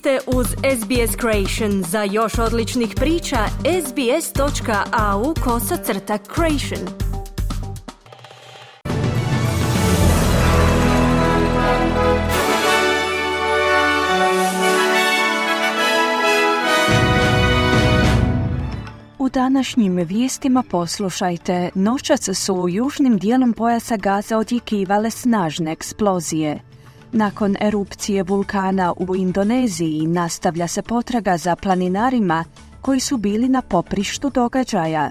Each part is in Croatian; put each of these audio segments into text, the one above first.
ste uz SBS Creation. Za još odličnih priča, sbs.au kosacrta creation. U današnjim vijestima poslušajte, noćac su u južnim dijelom pojasa Gaza odjekivale snažne eksplozije. Nakon erupcije vulkana u Indoneziji nastavlja se potraga za planinarima koji su bili na poprištu događaja.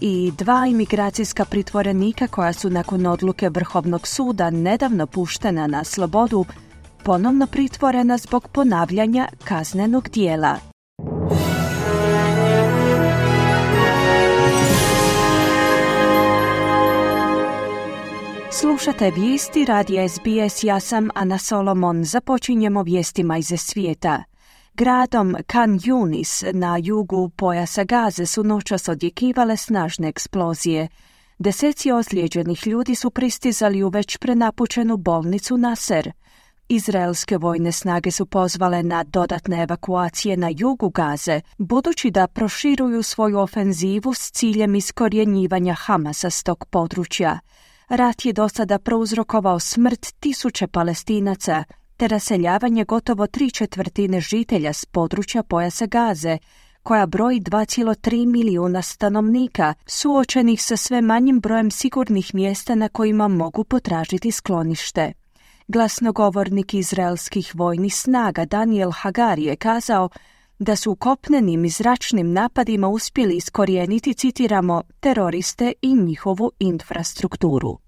I dva imigracijska pritvorenika koja su nakon odluke Vrhovnog suda nedavno puštena na slobodu, ponovno pritvorena zbog ponavljanja kaznenog dijela. Slušate vijesti radi SBS, ja sam Ana Solomon. Započinjemo vijestima iz svijeta. Gradom Kan Yunis na jugu pojasa Gaze su noćas odjekivale snažne eksplozije. Deseci ozlijeđenih ljudi su pristizali u već prenapučenu bolnicu Nasser. Izraelske vojne snage su pozvale na dodatne evakuacije na jugu Gaze, budući da proširuju svoju ofenzivu s ciljem iskorjenjivanja Hamasa s tog područja. Rat je do sada prouzrokovao smrt tisuće palestinaca te raseljavanje gotovo tri četvrtine žitelja s područja pojasa Gaze, koja broji 2,3 milijuna stanovnika, suočenih sa sve manjim brojem sigurnih mjesta na kojima mogu potražiti sklonište. Glasnogovornik izraelskih vojnih snaga Daniel Hagari je kazao da su kopnenim i zračnim napadima uspjeli iskorijeniti, citiramo, teroriste i njihovu infrastrukturu.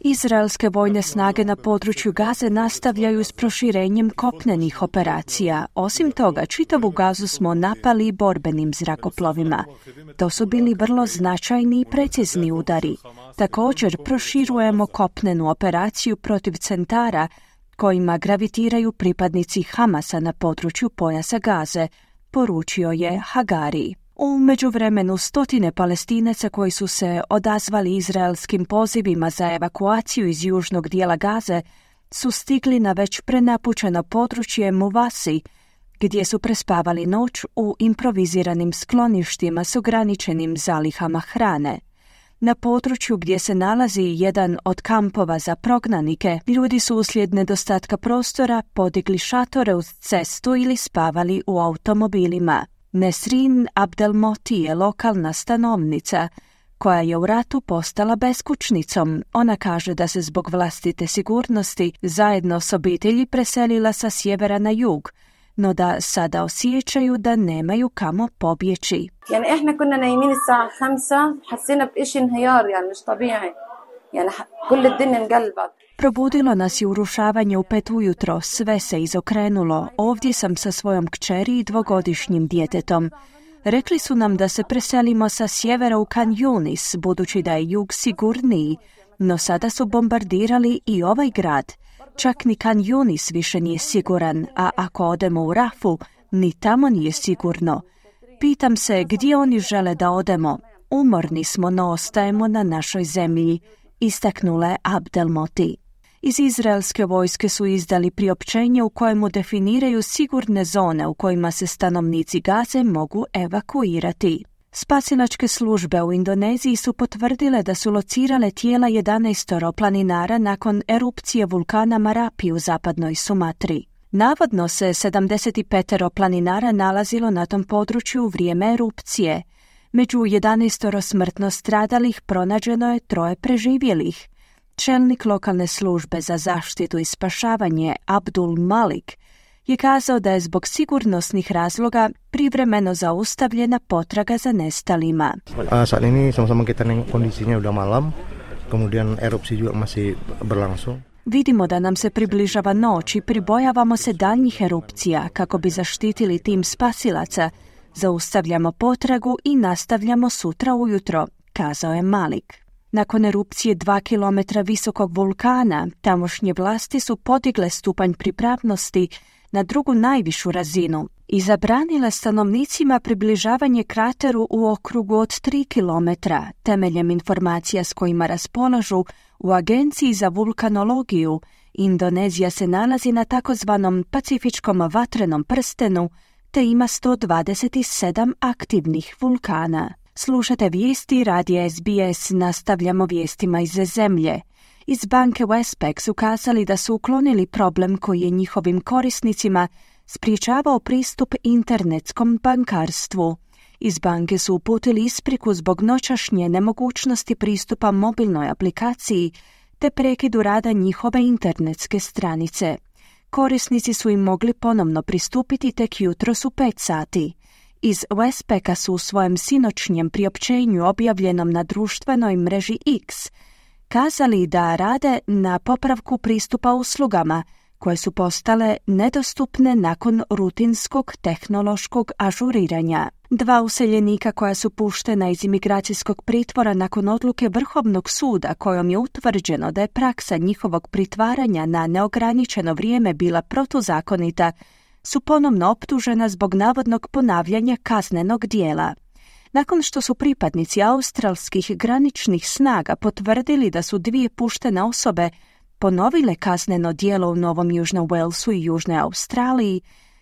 Izraelske vojne snage na području Gaze nastavljaju s proširenjem kopnenih operacija. Osim toga, čitavu gazu smo napali borbenim zrakoplovima. To su bili vrlo značajni i precizni udari. Također proširujemo kopnenu operaciju protiv centara kojima gravitiraju pripadnici Hamasa na području pojasa Gaze, poručio je Hagari. U međuvremenu stotine palestinaca koji su se odazvali izraelskim pozivima za evakuaciju iz južnog dijela Gaze su stigli na već prenapučeno područje Muvasi, gdje su prespavali noć u improviziranim skloništima s ograničenim zalihama hrane. Na području gdje se nalazi jedan od kampova za prognanike, ljudi su uslijed nedostatka prostora podigli šatore uz cestu ili spavali u automobilima. Nesrin Abdelmoti je lokalna stanovnica koja je u ratu postala beskućnicom. Ona kaže da se zbog vlastite sigurnosti zajedno s obitelji preselila sa sjevera na jug, no da sada osjećaju da nemaju kamo pobjeći. يعني احنا كنا نايمين الساعة خمسة حسينا بإشي انهيار يعني مش طبيعي يعني كل الدنيا انقلبت Probudilo nas je urušavanje u pet ujutro, sve se izokrenulo. Ovdje sam sa svojom kćeri i dvogodišnjim djetetom. Rekli su nam da se preselimo sa sjevera u Kan Yunis, budući da je jug sigurniji, no sada su bombardirali i ovaj grad. Čak ni Kan Yunis više nije siguran, a ako odemo u Rafu, ni tamo nije sigurno. Pitam se gdje oni žele da odemo. Umorni smo, no ostajemo na našoj zemlji, istaknule Abdelmoti. Iz izraelske vojske su izdali priopćenje u kojemu definiraju sigurne zone u kojima se stanovnici Gaze mogu evakuirati. Spasilačke službe u Indoneziji su potvrdile da su locirale tijela 11 planinara nakon erupcije vulkana Marapi u zapadnoj Sumatri. Navodno se 75 planinara nalazilo na tom području u vrijeme erupcije. Među 11 smrtno stradalih pronađeno je troje preživjelih. Čelnik lokalne službe za zaštitu i spašavanje Abdul Malik je kazao da je zbog sigurnosnih razloga privremeno zaustavljena potraga za nestalima. saat ini sama-sama kita kondisinya udah malam, kemudian erupsi juga masih berlangsung. Vidimo da nam se približava noć i pribojavamo se daljnjih erupcija kako bi zaštitili tim spasilaca. Zaustavljamo potragu i nastavljamo sutra ujutro, kazao je Malik. Nakon erupcije dva kilometra visokog vulkana, tamošnje vlasti su podigle stupanj pripravnosti na drugu najvišu razinu i zabranile stanovnicima približavanje krateru u okrugu od 3 km, temeljem informacija s kojima raspolažu u Agenciji za vulkanologiju Indonezija se nalazi na takozvanom pacifičkom vatrenom prstenu te ima 127 aktivnih vulkana. Slušate vijesti radija SBS, nastavljamo vijestima iz zemlje. Iz banke Westpac su kazali da su uklonili problem koji je njihovim korisnicima spriječavao pristup internetskom bankarstvu. Iz banke su uputili ispriku zbog noćašnje nemogućnosti pristupa mobilnoj aplikaciji te prekidu rada njihove internetske stranice. Korisnici su im mogli ponovno pristupiti tek jutros u pet sati. Iz Westpacka su u svojem sinoćnjem priopćenju objavljenom na društvenoj mreži X kazali da rade na popravku pristupa uslugama koje su postale nedostupne nakon rutinskog tehnološkog ažuriranja. Dva useljenika koja su puštena iz imigracijskog pritvora nakon odluke Vrhovnog suda kojom je utvrđeno da je praksa njihovog pritvaranja na neograničeno vrijeme bila protuzakonita, su ponovno optužena zbog navodnog ponavljanja kaznenog dijela. Nakon što su pripadnici australskih graničnih snaga potvrdili da su dvije puštene osobe ponovile kazneno dijelo u Novom Južnom Walesu i Južnoj Australiji,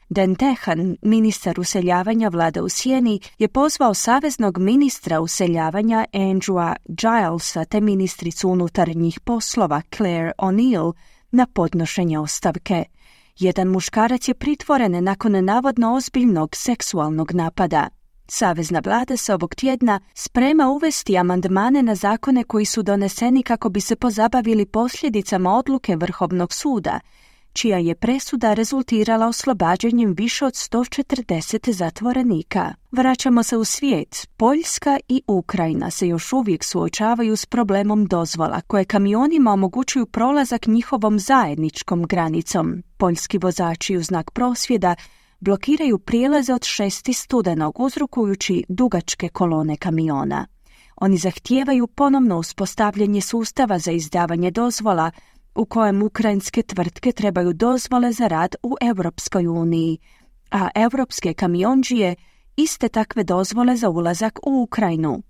Dan Tehan, ministar useljavanja vlada u Sjeni, je pozvao saveznog ministra useljavanja Andrewa Gilesa te ministricu unutarnjih poslova Claire O'Neill na podnošenje ostavke. Jedan muškarac je pritvoren nakon navodno ozbiljnog seksualnog napada. Savezna vlada se ovog tjedna sprema uvesti amandmane na zakone koji su doneseni kako bi se pozabavili posljedicama odluke Vrhovnog suda, čija je presuda rezultirala oslobađanjem više od 140 zatvorenika. Vraćamo se u svijet. Poljska i Ukrajina se još uvijek suočavaju s problemom dozvola koje kamionima omogućuju prolazak njihovom zajedničkom granicom. Poljski vozači u znak prosvjeda blokiraju prijelaze od 6. studenog uzrokujući dugačke kolone kamiona. Oni zahtijevaju ponovno uspostavljanje sustava za izdavanje dozvola u kojem ukrajinske tvrtke trebaju dozvole za rad u Europskoj uniji, a europske kamionđije iste takve dozvole za ulazak u Ukrajinu.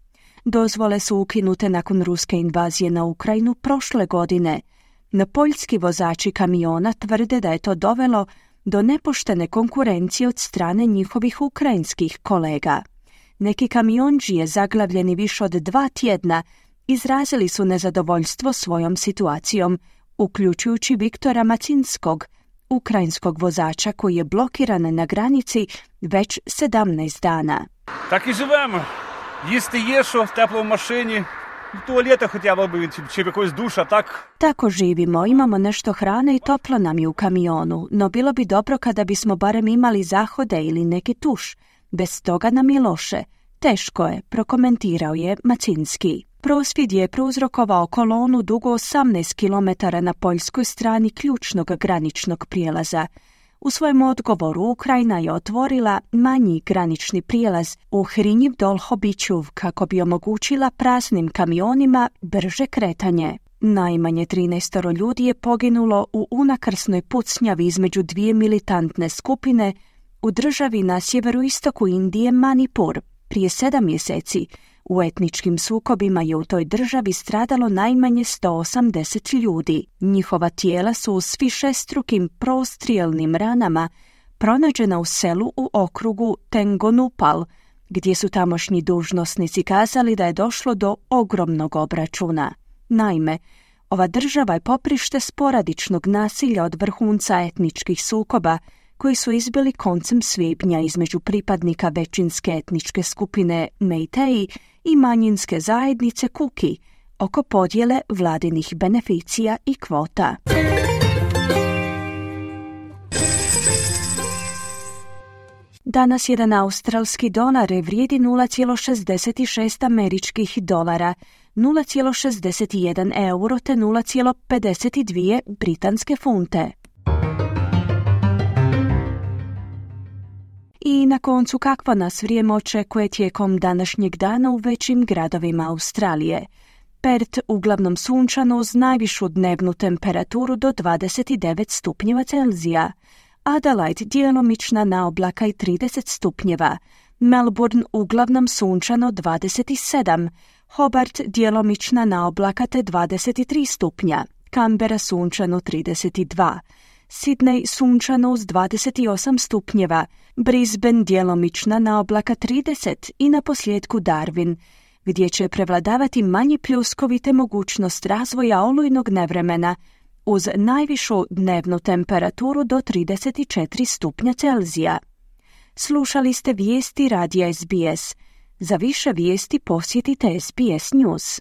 Dozvole su ukinute nakon ruske invazije na Ukrajinu prošle godine. Na poljski vozači kamiona tvrde da je to dovelo do nepoštene konkurencije od strane njihovih ukrajinskih kolega. Neki kamionđije zaglavljeni više od dva tjedna izrazili su nezadovoljstvo svojom situacijom, uključujući Viktora Macinskog, ukrajinskog vozača koji je blokiran na granici već 17 dana. Tak i živemo. Jeste ješo, teplo u mašini, tualeta htjela bi čebekoz duša, tak? Tako živimo, imamo nešto hrane i toplo nam je u kamionu, no bilo bi dobro kada bismo barem imali zahode ili neki tuš. Bez toga nam je loše. Teško je, prokomentirao je Macinski. Prosvjed je prouzrokovao kolonu dugo 18 km na poljskoj strani ključnog graničnog prijelaza. U svojem odgovoru Ukrajina je otvorila manji granični prijelaz u Hrinjiv Dolhobićuv kako bi omogućila praznim kamionima brže kretanje. Najmanje 13 ljudi je poginulo u unakrsnoj pucnjavi između dvije militantne skupine u državi na sjeveroistoku Indije Manipur prije sedam mjeseci, u etničkim sukobima je u toj državi stradalo najmanje 180 ljudi. Njihova tijela su u svi šestrukim prostrijelnim ranama pronađena u selu u okrugu Tengonupal, gdje su tamošnji dužnosnici kazali da je došlo do ogromnog obračuna. Naime, ova država je poprište sporadičnog nasilja od vrhunca etničkih sukoba koji su izbili koncem svibnja između pripadnika većinske etničke skupine Meitei i manjinske zajednice Kuki oko podjele vladinih beneficija i kvota. Danas jedan australski dolar vrijedi 0,66 američkih dolara, 0,61 euro te 0,52 britanske funte. I na koncu kakva nas vrijeme očekuje tijekom današnjeg dana u većim gradovima Australije. Pert uglavnom sunčano uz najvišu dnevnu temperaturu do 29 stupnjeva Celzija. Adelaide djelomična na oblaka i 30 stupnjeva. Melbourne uglavnom sunčano 27. Hobart djelomična na oblaka te 23 stupnja. Kambera sunčano 32, Sidney sunčano uz 28 stupnjeva, Brisbane djelomična na oblaka 30 i na posljedku Darwin, gdje će prevladavati manji pljuskovi te mogućnost razvoja olujnog nevremena uz najvišu dnevnu temperaturu do 34 stupnja Celzija. Slušali ste vijesti radija SBS. Za više vijesti posjetite SBS News.